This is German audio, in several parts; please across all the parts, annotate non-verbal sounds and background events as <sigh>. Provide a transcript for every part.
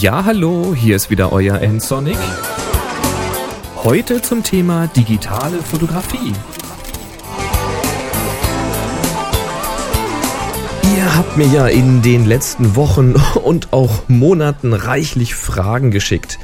Ja, hallo, hier ist wieder euer N-Sonic. Heute zum Thema digitale Fotografie. Ihr habt mir ja in den letzten Wochen <laughs> und auch Monaten reichlich Fragen geschickt.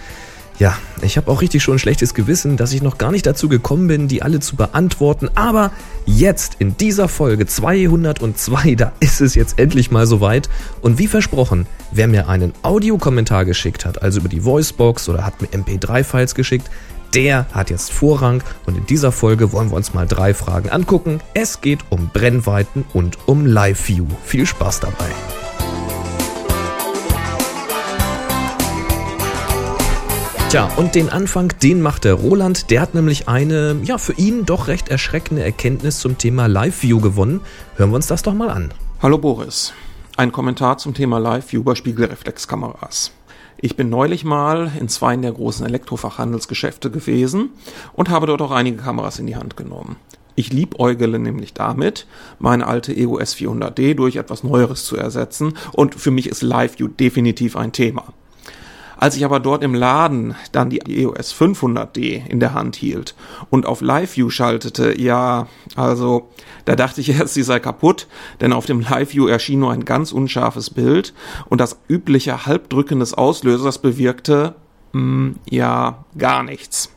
Ja, ich habe auch richtig schon ein schlechtes Gewissen, dass ich noch gar nicht dazu gekommen bin, die alle zu beantworten. Aber jetzt, in dieser Folge 202, da ist es jetzt endlich mal soweit. Und wie versprochen, wer mir einen Audiokommentar geschickt hat, also über die Voicebox oder hat mir MP3-Files geschickt, der hat jetzt Vorrang und in dieser Folge wollen wir uns mal drei Fragen angucken. Es geht um Brennweiten und um Live-View. Viel Spaß dabei. Tja, und den Anfang, den macht der Roland. Der hat nämlich eine, ja, für ihn doch recht erschreckende Erkenntnis zum Thema Live-View gewonnen. Hören wir uns das doch mal an. Hallo Boris. Ein Kommentar zum Thema Live-View bei Spiegelreflexkameras. Ich bin neulich mal in zwei der großen Elektrofachhandelsgeschäfte gewesen und habe dort auch einige Kameras in die Hand genommen. Ich liebäugele nämlich damit, meine alte EOS 400D durch etwas Neueres zu ersetzen und für mich ist Live-View definitiv ein Thema. Als ich aber dort im Laden dann die EOS 500D in der Hand hielt und auf Live-View schaltete, ja, also da dachte ich <laughs> erst, sie sei kaputt, denn auf dem Live-View erschien nur ein ganz unscharfes Bild und das übliche Halbdrücken des Auslösers bewirkte, mh, hm, ja, gar nichts.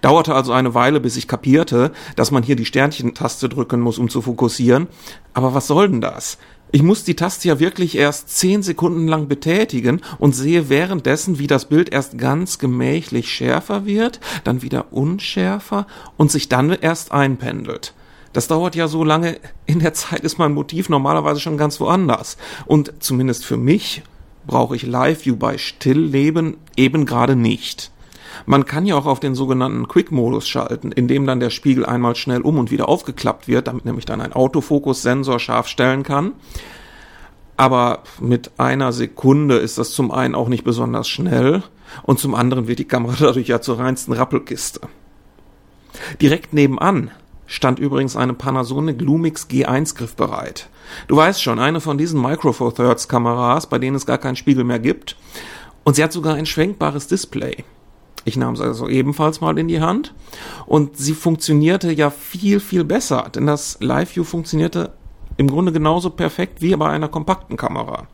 Dauerte also eine Weile, bis ich kapierte, dass man hier die Sternchen-Taste drücken muss, um zu fokussieren. Aber was soll denn das? Ich muss die Taste ja wirklich erst zehn Sekunden lang betätigen und sehe währenddessen, wie das Bild erst ganz gemächlich schärfer wird, dann wieder unschärfer und sich dann erst einpendelt. Das dauert ja so lange, in der Zeit ist mein Motiv normalerweise schon ganz woanders. Und zumindest für mich brauche ich Live-View bei Stillleben eben gerade nicht. Man kann ja auch auf den sogenannten Quick-Modus schalten, in dem dann der Spiegel einmal schnell um und wieder aufgeklappt wird, damit nämlich dann ein Autofokus-Sensor scharf stellen kann. Aber mit einer Sekunde ist das zum einen auch nicht besonders schnell und zum anderen wird die Kamera <laughs> dadurch ja zur reinsten Rappelkiste. Direkt nebenan stand übrigens eine Panasonic Lumix G1 griffbereit. Du weißt schon, eine von diesen Micro Four Thirds Kameras, bei denen es gar keinen Spiegel mehr gibt. Und sie hat sogar ein schwenkbares Display. Ich nahm sie also ebenfalls mal in die Hand und sie funktionierte ja viel, viel besser, denn das Live-View funktionierte im Grunde genauso perfekt wie bei einer kompakten Kamera.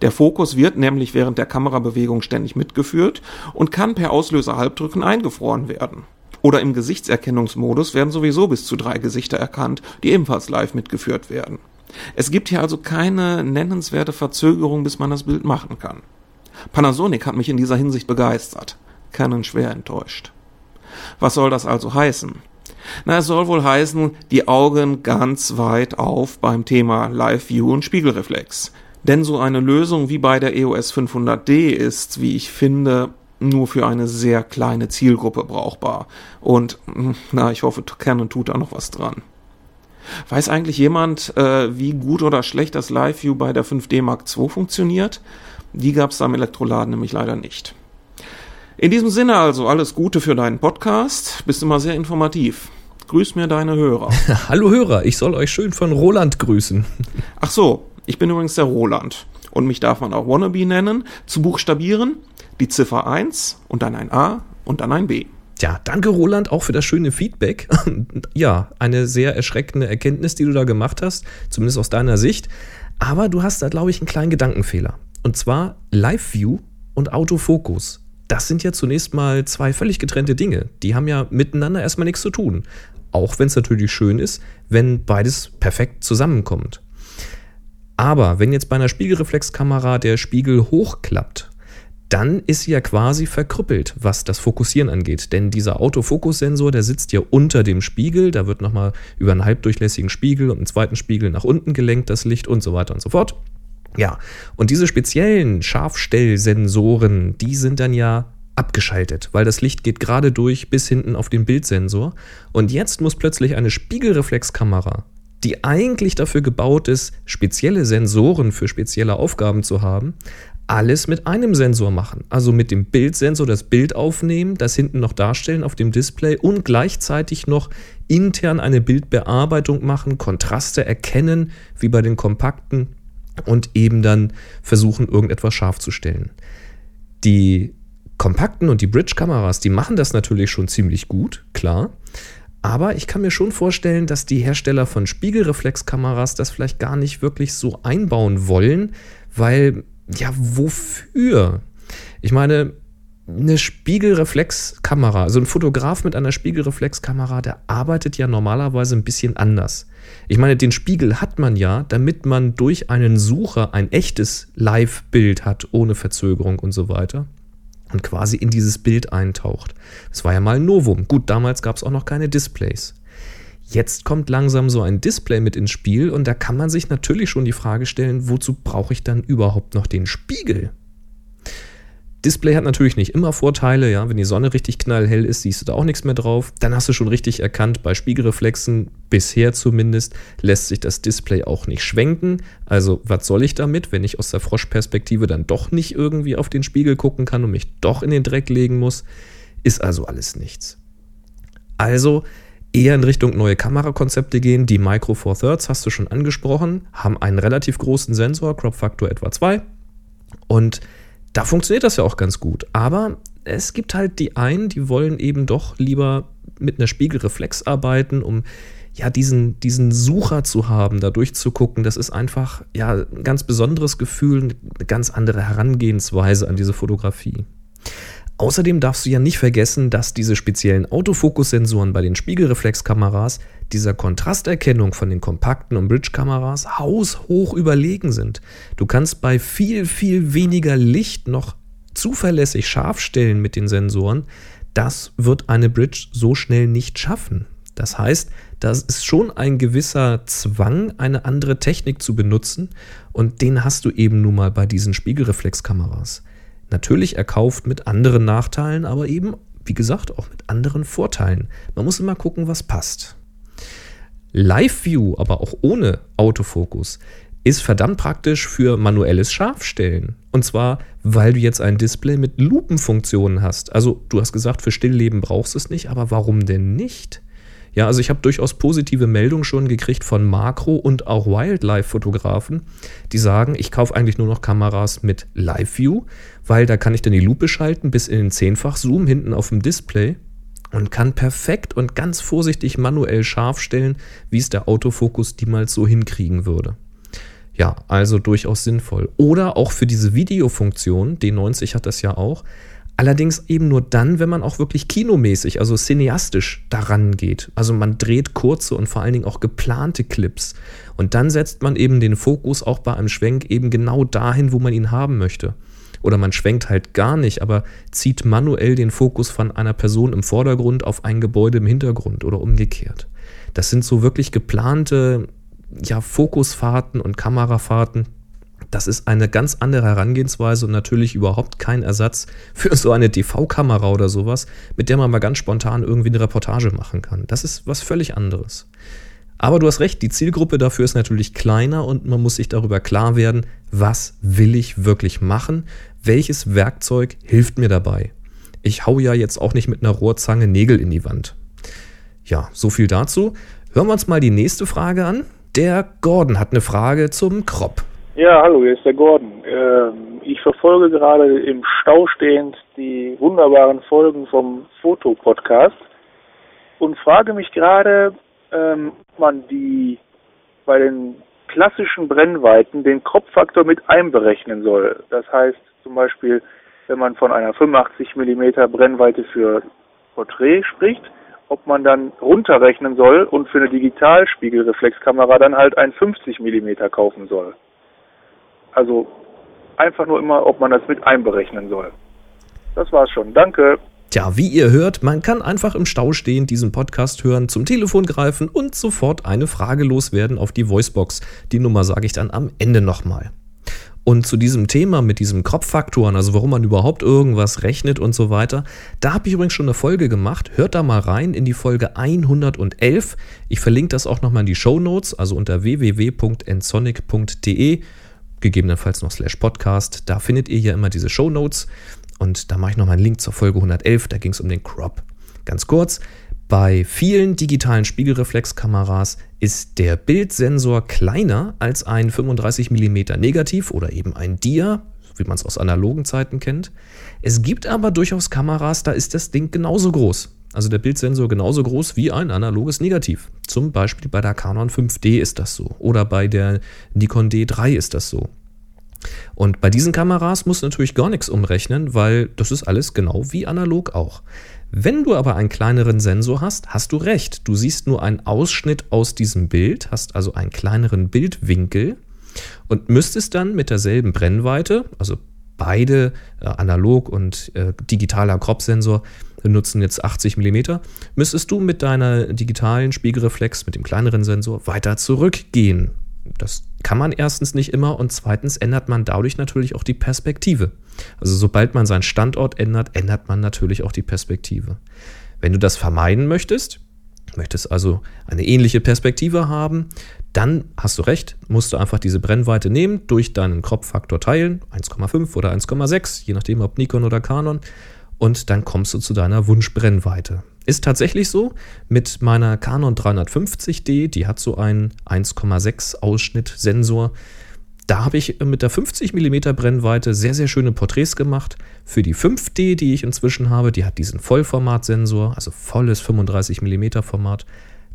Der Fokus wird nämlich während der Kamerabewegung ständig mitgeführt und kann per Auslöser Halbdrücken eingefroren werden. Oder im Gesichtserkennungsmodus werden sowieso bis zu drei Gesichter erkannt, die ebenfalls live mitgeführt werden. Es gibt hier also keine nennenswerte Verzögerung, bis man das Bild machen kann. Panasonic hat mich in dieser Hinsicht begeistert. Canon schwer enttäuscht. Was soll das also heißen? Na, es soll wohl heißen, die Augen ganz weit auf beim Thema Live View und Spiegelreflex. Denn so eine Lösung wie bei der EOS 500D ist, wie ich finde, nur für eine sehr kleine Zielgruppe brauchbar. Und hm, na, ich hoffe, Canon tut da noch was dran. Weiß eigentlich jemand, äh, wie gut oder schlecht das Live View bei der 5D Mark II funktioniert? Die gab es am Elektroladen nämlich leider nicht. In diesem Sinne also alles Gute für deinen Podcast. Bist immer sehr informativ. Grüß mir deine Hörer. <laughs> Hallo Hörer, ich soll euch schön von Roland grüßen. Ach so, ich bin übrigens der Roland. Und mich darf man auch Wannabe nennen. Zu buchstabieren die Ziffer 1 und dann ein A und dann ein B. Ja, danke Roland auch für das schöne Feedback. <laughs> ja, eine sehr erschreckende Erkenntnis, die du da gemacht hast, zumindest aus deiner Sicht. Aber du hast da, glaube ich, einen kleinen Gedankenfehler. Und zwar Live View und Autofokus das sind ja zunächst mal zwei völlig getrennte Dinge. Die haben ja miteinander erstmal nichts zu tun. Auch wenn es natürlich schön ist, wenn beides perfekt zusammenkommt. Aber wenn jetzt bei einer Spiegelreflexkamera der Spiegel hochklappt, dann ist sie ja quasi verkrüppelt, was das Fokussieren angeht. Denn dieser Autofokussensor, der sitzt ja unter dem Spiegel, da wird nochmal über einen halbdurchlässigen Spiegel und einen zweiten Spiegel nach unten gelenkt, das Licht und so weiter und so fort. Ja, und diese speziellen Scharfstellsensoren, die sind dann ja abgeschaltet, weil das Licht geht gerade durch bis hinten auf den Bildsensor. Und jetzt muss plötzlich eine Spiegelreflexkamera, die eigentlich dafür gebaut ist, spezielle Sensoren für spezielle Aufgaben zu haben, alles mit einem Sensor machen. Also mit dem Bildsensor das Bild aufnehmen, das hinten noch darstellen auf dem Display und gleichzeitig noch intern eine Bildbearbeitung machen, Kontraste erkennen, wie bei den kompakten und eben dann versuchen, irgendetwas scharf zu stellen. Die kompakten und die Bridge-Kameras, die machen das natürlich schon ziemlich gut, klar. Aber ich kann mir schon vorstellen, dass die Hersteller von Spiegelreflexkameras das vielleicht gar nicht wirklich so einbauen wollen, weil, ja, wofür? Ich meine, eine Spiegelreflexkamera, also ein Fotograf mit einer Spiegelreflexkamera, der arbeitet ja normalerweise ein bisschen anders. Ich meine, den Spiegel hat man ja, damit man durch einen Sucher ein echtes Live-Bild hat, ohne Verzögerung und so weiter und quasi in dieses Bild eintaucht. Das war ja mal ein Novum. Gut, damals gab es auch noch keine Displays. Jetzt kommt langsam so ein Display mit ins Spiel und da kann man sich natürlich schon die Frage stellen, wozu brauche ich dann überhaupt noch den Spiegel? Display hat natürlich nicht immer Vorteile, ja, wenn die Sonne richtig knallhell ist, siehst du da auch nichts mehr drauf. Dann hast du schon richtig erkannt, bei Spiegelreflexen, bisher zumindest, lässt sich das Display auch nicht schwenken. Also, was soll ich damit, wenn ich aus der Froschperspektive dann doch nicht irgendwie auf den Spiegel gucken kann und mich doch in den Dreck legen muss? Ist also alles nichts. Also, eher in Richtung neue Kamerakonzepte gehen. Die Micro Four Thirds hast du schon angesprochen, haben einen relativ großen Sensor, Crop Factor etwa 2 und da funktioniert das ja auch ganz gut. Aber es gibt halt die einen, die wollen eben doch lieber mit einer Spiegelreflex arbeiten, um ja diesen, diesen Sucher zu haben, da durchzugucken. Das ist einfach ja ein ganz besonderes Gefühl, eine ganz andere Herangehensweise an diese Fotografie. Außerdem darfst du ja nicht vergessen, dass diese speziellen Autofokussensoren bei den Spiegelreflexkameras dieser Kontrasterkennung von den kompakten und Bridge-Kameras haushoch überlegen sind. Du kannst bei viel, viel weniger Licht noch zuverlässig scharf stellen mit den Sensoren. Das wird eine Bridge so schnell nicht schaffen. Das heißt, das ist schon ein gewisser Zwang, eine andere Technik zu benutzen und den hast du eben nun mal bei diesen Spiegelreflexkameras. Natürlich erkauft mit anderen Nachteilen, aber eben, wie gesagt, auch mit anderen Vorteilen. Man muss immer gucken, was passt. Live View, aber auch ohne Autofokus, ist verdammt praktisch für manuelles Scharfstellen. Und zwar, weil du jetzt ein Display mit Lupenfunktionen hast. Also, du hast gesagt, für Stillleben brauchst du es nicht, aber warum denn nicht? Ja, also ich habe durchaus positive Meldungen schon gekriegt von Makro- und auch Wildlife-Fotografen, die sagen, ich kaufe eigentlich nur noch Kameras mit Live-View, weil da kann ich dann die Lupe schalten bis in den Zehnfach-Zoom hinten auf dem Display und kann perfekt und ganz vorsichtig manuell scharf stellen, wie es der Autofokus niemals so hinkriegen würde. Ja, also durchaus sinnvoll. Oder auch für diese Videofunktion, D90 hat das ja auch, Allerdings eben nur dann, wenn man auch wirklich kinomäßig, also cineastisch daran geht. Also man dreht kurze und vor allen Dingen auch geplante Clips. Und dann setzt man eben den Fokus auch bei einem Schwenk eben genau dahin, wo man ihn haben möchte. Oder man schwenkt halt gar nicht, aber zieht manuell den Fokus von einer Person im Vordergrund auf ein Gebäude im Hintergrund oder umgekehrt. Das sind so wirklich geplante ja, Fokusfahrten und Kamerafahrten, das ist eine ganz andere Herangehensweise und natürlich überhaupt kein Ersatz für so eine TV-Kamera oder sowas, mit der man mal ganz spontan irgendwie eine Reportage machen kann. Das ist was völlig anderes. Aber du hast recht, die Zielgruppe dafür ist natürlich kleiner und man muss sich darüber klar werden, was will ich wirklich machen, welches Werkzeug hilft mir dabei. Ich hau ja jetzt auch nicht mit einer Rohrzange Nägel in die Wand. Ja, so viel dazu. Hören wir uns mal die nächste Frage an. Der Gordon hat eine Frage zum Crop. Ja, hallo, hier ist der Gordon. Ähm, ich verfolge gerade im Stau stehend die wunderbaren Folgen vom Fotopodcast und frage mich gerade, ähm, ob man die bei den klassischen Brennweiten den Kropffaktor mit einberechnen soll. Das heißt zum Beispiel, wenn man von einer 85 mm Brennweite für Porträt spricht, ob man dann runterrechnen soll und für eine Digitalspiegelreflexkamera dann halt ein 50 mm kaufen soll. Also einfach nur immer, ob man das mit einberechnen soll. Das war's schon. Danke. Tja, wie ihr hört, man kann einfach im Stau stehen, diesen Podcast hören, zum Telefon greifen und sofort eine Frage loswerden auf die Voicebox. Die Nummer sage ich dann am Ende nochmal. Und zu diesem Thema mit diesen Kropffaktoren, also warum man überhaupt irgendwas rechnet und so weiter, da habe ich übrigens schon eine Folge gemacht. Hört da mal rein in die Folge 111. Ich verlinke das auch nochmal in die Show Notes, also unter www.ensonic.de gegebenenfalls noch slash Podcast. Da findet ihr ja immer diese Show Notes. Und da mache ich noch mal einen Link zur Folge 111. Da ging es um den Crop. Ganz kurz. Bei vielen digitalen Spiegelreflexkameras ist der Bildsensor kleiner als ein 35 mm Negativ oder eben ein Dia, wie man es aus analogen Zeiten kennt. Es gibt aber durchaus Kameras, da ist das Ding genauso groß. Also der Bildsensor genauso groß wie ein analoges Negativ. Zum Beispiel bei der Canon 5D ist das so. Oder bei der Nikon D3 ist das so. Und bei diesen Kameras musst du natürlich gar nichts umrechnen, weil das ist alles genau wie analog auch. Wenn du aber einen kleineren Sensor hast, hast du recht. Du siehst nur einen Ausschnitt aus diesem Bild, hast also einen kleineren Bildwinkel und müsstest dann mit derselben Brennweite, also beide äh, analog und äh, digitaler Crop-Sensor nutzen jetzt 80 mm, müsstest du mit deiner digitalen Spiegelreflex, mit dem kleineren Sensor, weiter zurückgehen. Das kann man erstens nicht immer und zweitens ändert man dadurch natürlich auch die Perspektive. Also sobald man seinen Standort ändert, ändert man natürlich auch die Perspektive. Wenn du das vermeiden möchtest, möchtest also eine ähnliche Perspektive haben, dann hast du recht, musst du einfach diese Brennweite nehmen, durch deinen Crop-Faktor teilen, 1,5 oder 1,6, je nachdem ob Nikon oder Canon, und dann kommst du zu deiner Wunschbrennweite. Ist tatsächlich so, mit meiner Canon 350D, die hat so einen 1,6 Ausschnitt-Sensor, da habe ich mit der 50 mm Brennweite sehr, sehr schöne Porträts gemacht. Für die 5D, die ich inzwischen habe, die hat diesen Vollformatsensor, also volles 35 mm Format.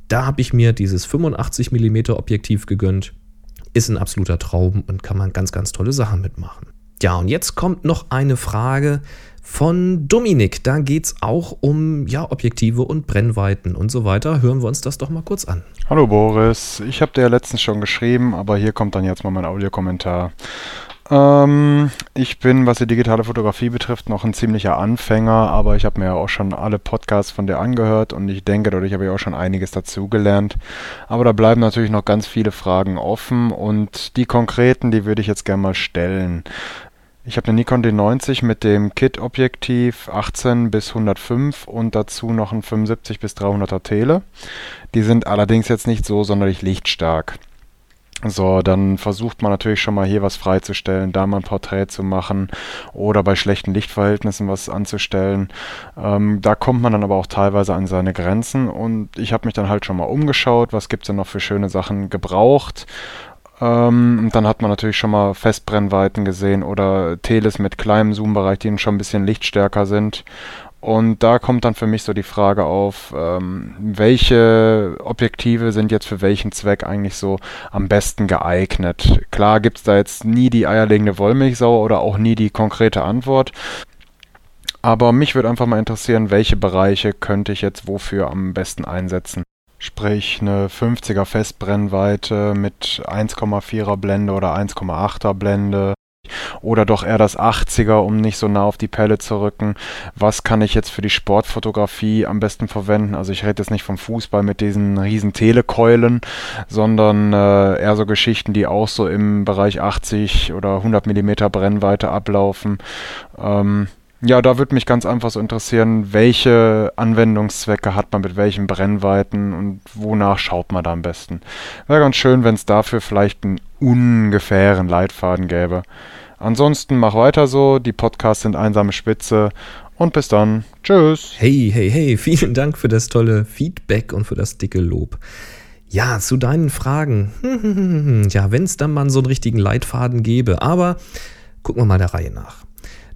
Da habe ich mir dieses 85 mm Objektiv gegönnt. Ist ein absoluter Traum und kann man ganz, ganz tolle Sachen mitmachen. Ja, und jetzt kommt noch eine Frage von Dominik. Da geht es auch um ja, Objektive und Brennweiten und so weiter. Hören wir uns das doch mal kurz an. Hallo Boris, ich habe dir ja letztens schon geschrieben, aber hier kommt dann jetzt mal mein Audiokommentar. Ähm, ich bin, was die digitale Fotografie betrifft, noch ein ziemlicher Anfänger, aber ich habe mir ja auch schon alle Podcasts von dir angehört und ich denke, dadurch habe ich auch schon einiges dazugelernt. Aber da bleiben natürlich noch ganz viele Fragen offen und die konkreten, die würde ich jetzt gerne mal stellen. Ich habe eine Nikon D90 mit dem Kit-Objektiv 18 bis 105 und dazu noch ein 75 bis 300er Tele. Die sind allerdings jetzt nicht so sonderlich lichtstark. So, dann versucht man natürlich schon mal hier was freizustellen, da mal ein Porträt zu machen oder bei schlechten Lichtverhältnissen was anzustellen. Ähm, da kommt man dann aber auch teilweise an seine Grenzen und ich habe mich dann halt schon mal umgeschaut, was gibt es denn noch für schöne Sachen gebraucht. Ähm, dann hat man natürlich schon mal Festbrennweiten gesehen oder Teles mit kleinem Zoombereich, die schon ein bisschen lichtstärker sind. Und da kommt dann für mich so die Frage auf, ähm, welche Objektive sind jetzt für welchen Zweck eigentlich so am besten geeignet? Klar gibt es da jetzt nie die eierlegende Wollmilchsau oder auch nie die konkrete Antwort. Aber mich würde einfach mal interessieren, welche Bereiche könnte ich jetzt wofür am besten einsetzen? Sprich eine 50er Festbrennweite mit 1,4er Blende oder 1,8er Blende oder doch eher das 80er, um nicht so nah auf die Pelle zu rücken. Was kann ich jetzt für die Sportfotografie am besten verwenden? Also ich rede jetzt nicht vom Fußball mit diesen riesen Telekeulen, sondern äh, eher so Geschichten, die auch so im Bereich 80 oder 100 Millimeter Brennweite ablaufen. Ähm, ja, da würde mich ganz einfach so interessieren, welche Anwendungszwecke hat man mit welchen Brennweiten und wonach schaut man da am besten. Wäre ganz schön, wenn es dafür vielleicht einen ungefähren Leitfaden gäbe. Ansonsten mach weiter so, die Podcasts sind einsame Spitze und bis dann. Tschüss. Hey, hey, hey, <laughs> vielen Dank für das tolle Feedback und für das dicke Lob. Ja, zu deinen Fragen. <laughs> ja, wenn es dann mal so einen richtigen Leitfaden gäbe, aber gucken wir mal der Reihe nach.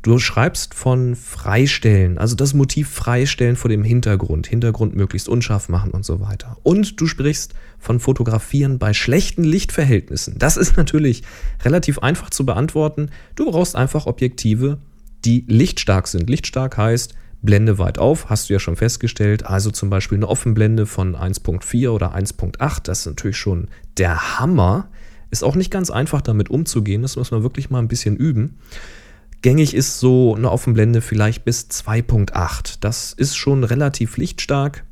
Du schreibst von Freistellen, also das Motiv Freistellen vor dem Hintergrund, Hintergrund möglichst unscharf machen und so weiter. Und du sprichst von Fotografieren bei schlechten Lichtverhältnissen. Das ist natürlich relativ einfach zu beantworten. Du brauchst einfach Objektive, die lichtstark sind. Lichtstark heißt, Blende weit auf, hast du ja schon festgestellt. Also zum Beispiel eine Offenblende von 1.4 oder 1.8, das ist natürlich schon der Hammer. Ist auch nicht ganz einfach damit umzugehen, das muss man wirklich mal ein bisschen üben. Gängig ist so eine Offenblende vielleicht bis 2.8. Das ist schon relativ lichtstark.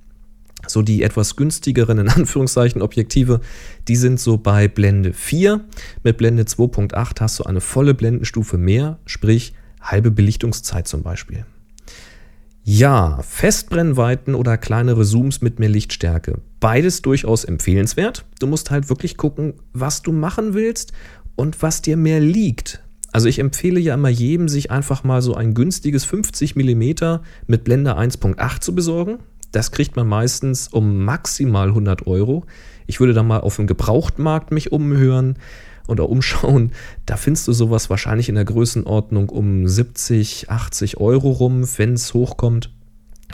So die etwas günstigeren, in Anführungszeichen, Objektive, die sind so bei Blende 4. Mit Blende 2.8 hast du eine volle Blendenstufe mehr, sprich halbe Belichtungszeit zum Beispiel. Ja, Festbrennweiten oder kleinere Zooms mit mehr Lichtstärke. Beides durchaus empfehlenswert. Du musst halt wirklich gucken, was du machen willst und was dir mehr liegt. Also ich empfehle ja immer jedem, sich einfach mal so ein günstiges 50 mm mit Blende 1.8 zu besorgen. Das kriegt man meistens um maximal 100 Euro. Ich würde dann mal auf dem Gebrauchtmarkt mich umhören. oder umschauen, da findest du sowas wahrscheinlich in der Größenordnung um 70, 80 Euro rum, wenn es hochkommt.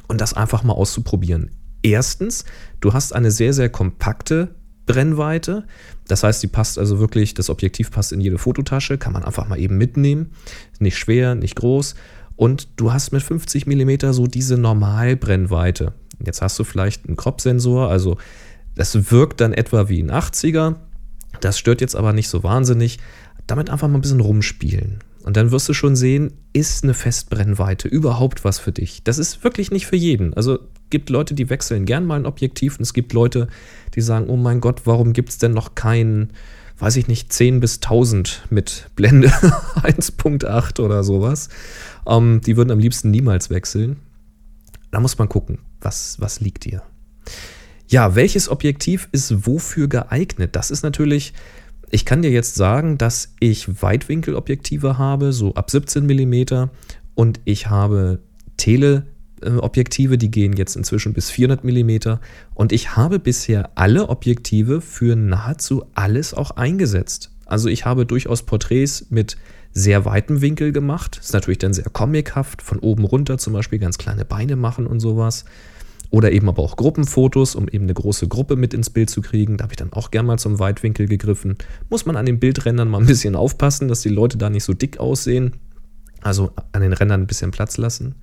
Und das einfach mal auszuprobieren. Erstens, du hast eine sehr, sehr kompakte Brennweite. Das heißt, die passt also wirklich, das Objektiv passt in jede Fototasche, kann man einfach mal eben mitnehmen. Nicht schwer, nicht groß. Und du hast mit 50 mm so diese Normalbrennweite. Jetzt hast du vielleicht einen Crop-Sensor, also das wirkt dann etwa wie ein 80er. Das stört jetzt aber nicht so wahnsinnig. Damit einfach mal ein bisschen rumspielen. Und dann wirst du schon sehen, ist eine Festbrennweite überhaupt was für dich? Das ist wirklich nicht für jeden. Also gibt Leute, die wechseln gern mal ein Objektiv und es gibt Leute, die sagen, oh mein Gott, warum gibt es denn noch keinen, weiß ich nicht, 10 bis 1000 mit Blende <laughs> 1.8 oder sowas. Ähm, die würden am liebsten niemals wechseln. Da muss man gucken, was, was liegt dir. Ja, welches Objektiv ist wofür geeignet? Das ist natürlich, ich kann dir jetzt sagen, dass ich Weitwinkelobjektive habe, so ab 17 mm und ich habe Teleobjektive, die gehen jetzt inzwischen bis 400 mm und ich habe bisher alle Objektive für nahezu alles auch eingesetzt. Also ich habe durchaus Porträts mit sehr weitem Winkel gemacht. Ist natürlich dann sehr comichaft, von oben runter zum Beispiel ganz kleine Beine machen und sowas. Oder eben aber auch Gruppenfotos, um eben eine große Gruppe mit ins Bild zu kriegen. Da habe ich dann auch gern mal zum Weitwinkel gegriffen. Muss man an den Bildrändern mal ein bisschen aufpassen, dass die Leute da nicht so dick aussehen. Also an den Rändern ein bisschen Platz lassen.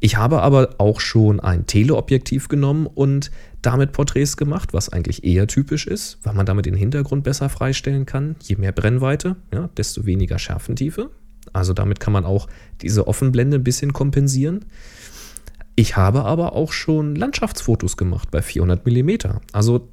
Ich habe aber auch schon ein Teleobjektiv genommen und damit Porträts gemacht, was eigentlich eher typisch ist, weil man damit den Hintergrund besser freistellen kann. Je mehr Brennweite, ja, desto weniger Schärfentiefe. Also damit kann man auch diese Offenblende ein bisschen kompensieren. Ich habe aber auch schon Landschaftsfotos gemacht bei 400 mm. Also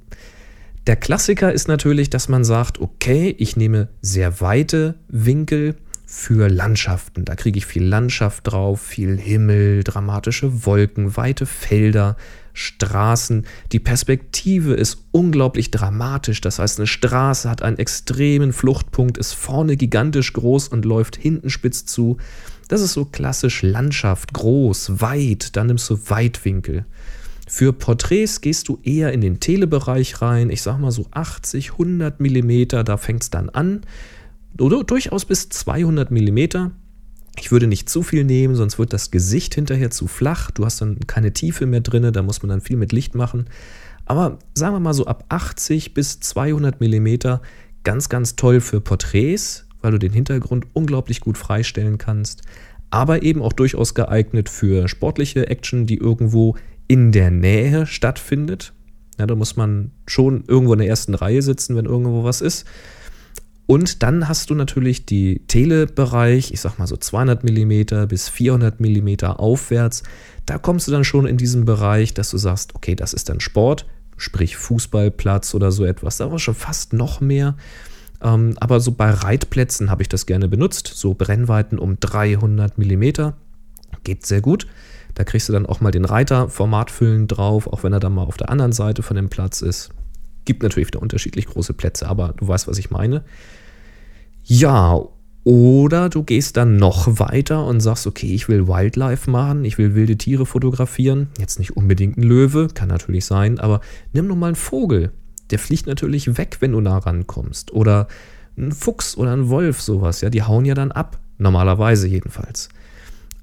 der Klassiker ist natürlich, dass man sagt, okay, ich nehme sehr weite Winkel für Landschaften. Da kriege ich viel Landschaft drauf, viel Himmel, dramatische Wolken, weite Felder, Straßen. Die Perspektive ist unglaublich dramatisch. Das heißt, eine Straße hat einen extremen Fluchtpunkt, ist vorne gigantisch groß und läuft hinten spitz zu. Das ist so klassisch Landschaft, groß, weit. Dann nimmst du Weitwinkel. Für Porträts gehst du eher in den Telebereich rein. Ich sag mal so 80, 100 Millimeter, da fängt es dann an oder durchaus bis 200 mm. Ich würde nicht zu viel nehmen, sonst wird das Gesicht hinterher zu flach. Du hast dann keine Tiefe mehr drin, da muss man dann viel mit Licht machen. Aber sagen wir mal so ab 80 bis 200 mm ganz, ganz toll für Porträts, weil du den Hintergrund unglaublich gut freistellen kannst. Aber eben auch durchaus geeignet für sportliche Action, die irgendwo in der Nähe stattfindet. Ja, da muss man schon irgendwo in der ersten Reihe sitzen, wenn irgendwo was ist. Und dann hast du natürlich die Telebereich, ich sag mal so 200 mm bis 400 mm aufwärts. Da kommst du dann schon in diesen Bereich, dass du sagst, okay, das ist dann Sport, sprich Fußballplatz oder so etwas. Da war schon fast noch mehr. Ähm, aber so bei Reitplätzen habe ich das gerne benutzt. So Brennweiten um 300 mm. Geht sehr gut. Da kriegst du dann auch mal den Reiter formatfüllend drauf, auch wenn er dann mal auf der anderen Seite von dem Platz ist. Gibt natürlich wieder unterschiedlich große Plätze, aber du weißt, was ich meine. Ja, oder du gehst dann noch weiter und sagst, okay, ich will Wildlife machen, ich will wilde Tiere fotografieren. Jetzt nicht unbedingt ein Löwe, kann natürlich sein, aber nimm nur mal einen Vogel. Der fliegt natürlich weg, wenn du nah rankommst. Oder ein Fuchs oder ein Wolf, sowas, ja, die hauen ja dann ab. Normalerweise jedenfalls.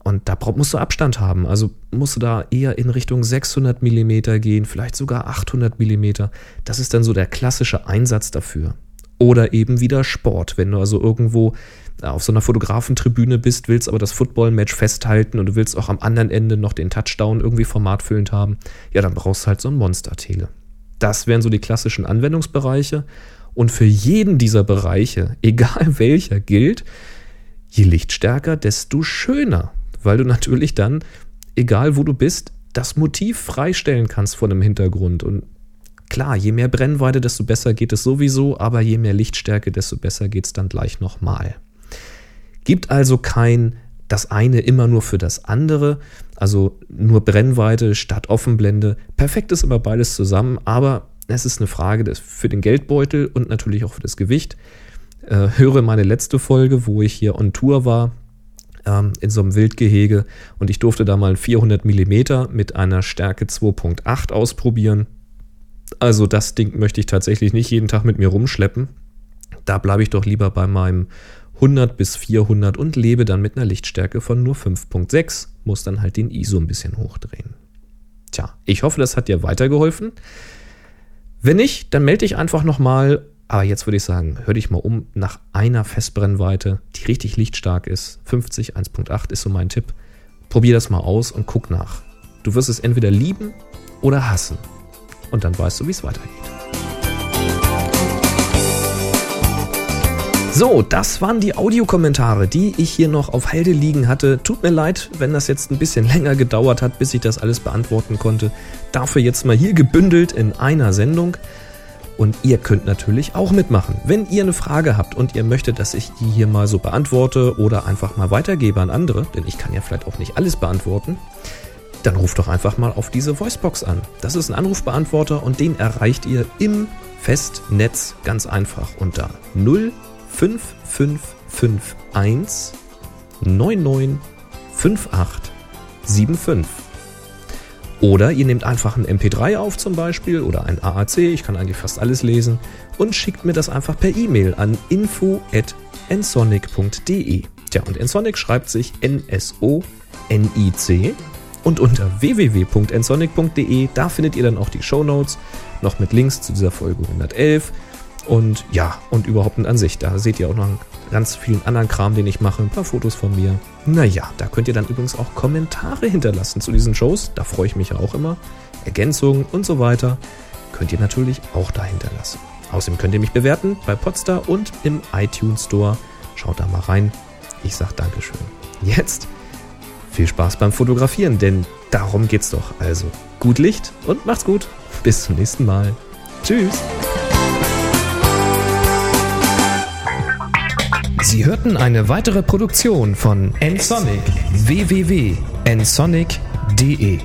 Und da musst du Abstand haben. Also musst du da eher in Richtung 600 mm gehen, vielleicht sogar 800 mm. Das ist dann so der klassische Einsatz dafür. Oder eben wieder Sport. Wenn du also irgendwo auf so einer Fotografentribüne bist, willst aber das Football-Match festhalten und du willst auch am anderen Ende noch den Touchdown irgendwie formatfüllend haben, ja, dann brauchst du halt so ein Monster-Tele. Das wären so die klassischen Anwendungsbereiche. Und für jeden dieser Bereiche, <laughs> egal welcher, gilt, je lichtstärker, desto schöner weil du natürlich dann, egal wo du bist, das Motiv freistellen kannst von dem Hintergrund. Und klar, je mehr Brennweite, desto besser geht es sowieso, aber je mehr Lichtstärke, desto besser geht es dann gleich nochmal. Gibt also kein das eine immer nur für das andere, also nur Brennweite statt Offenblende. Perfekt ist immer beides zusammen, aber es ist eine Frage für den Geldbeutel und natürlich auch für das Gewicht. Äh, höre meine letzte Folge, wo ich hier on Tour war ähm, in so einem Wildgehege und ich durfte da mal 400 mm mit einer Stärke 2.8 ausprobieren. Also das Ding möchte ich tatsächlich nicht jeden Tag mit mir rumschleppen. Da bleibe ich doch lieber bei meinem 100 bis 400 und lebe dann mit einer Lichtstärke von nur 5.6, muss dann halt den ISO ein bisschen hochdrehen. Tja, ich hoffe, das hat dir weitergeholfen. Wenn nicht, dann melde dich einfach nochmal. Aber jetzt würde ich sagen, hör dich mal um nach einer Festbrennweite, die richtig lichtstark ist. 50, 1.8 ist so mein Tipp. Probier das mal aus und guck nach. Du wirst es entweder lieben oder hassen. Und dann weißt du, wie es weitergeht. So, das waren die Audiokommentare, die ich hier noch auf Halde liegen hatte. Tut mir leid, wenn das jetzt ein bisschen <laughs> länger gedauert hat, bis ich das alles beantworten konnte. Dafür jetzt mal hier gebündelt in einer Sendung. Und ihr könnt natürlich auch mitmachen. Wenn ihr eine Frage habt und ihr möchtet, dass ich die hier mal so beantworte oder einfach mal weitergebe an andere, denn ich kann ja vielleicht auch nicht alles beantworten, dann ruft doch einfach mal auf diese Voicebox an. Das ist ein Anrufbeantworter und den erreicht ihr im Festnetz ganz einfach unter 0 5551 995875. Oder ihr nehmt einfach ein MP3 auf zum Beispiel oder ein AAC, ich kann eigentlich fast alles lesen, und schickt mir das einfach per E-Mail an info.ensonic.de. Tja, und Ensonic schreibt sich N-S-O-N-I-C. Und unter www.ensonic.de, da findet ihr dann auch die Show Notes, noch mit Links zu dieser Folge 111 und ja, und überhaupt in Ansicht. Da seht ihr auch noch ganz vielen anderen Kram, den ich mache. Ein paar Fotos von mir. Naja, da könnt ihr dann übrigens auch Kommentare hinterlassen zu diesen Shows. Da freue ich mich ja auch immer. Ergänzungen und so weiter könnt ihr natürlich auch da hinterlassen. Außerdem könnt ihr mich bewerten bei Podstar und im iTunes Store. Schaut da mal rein. Ich sag Dankeschön. Jetzt viel Spaß beim Fotografieren, denn darum geht's doch. Also gut Licht und macht's gut. Bis zum nächsten Mal. Tschüss. Sie hörten eine weitere Produktion von nsonic www.nsonic.de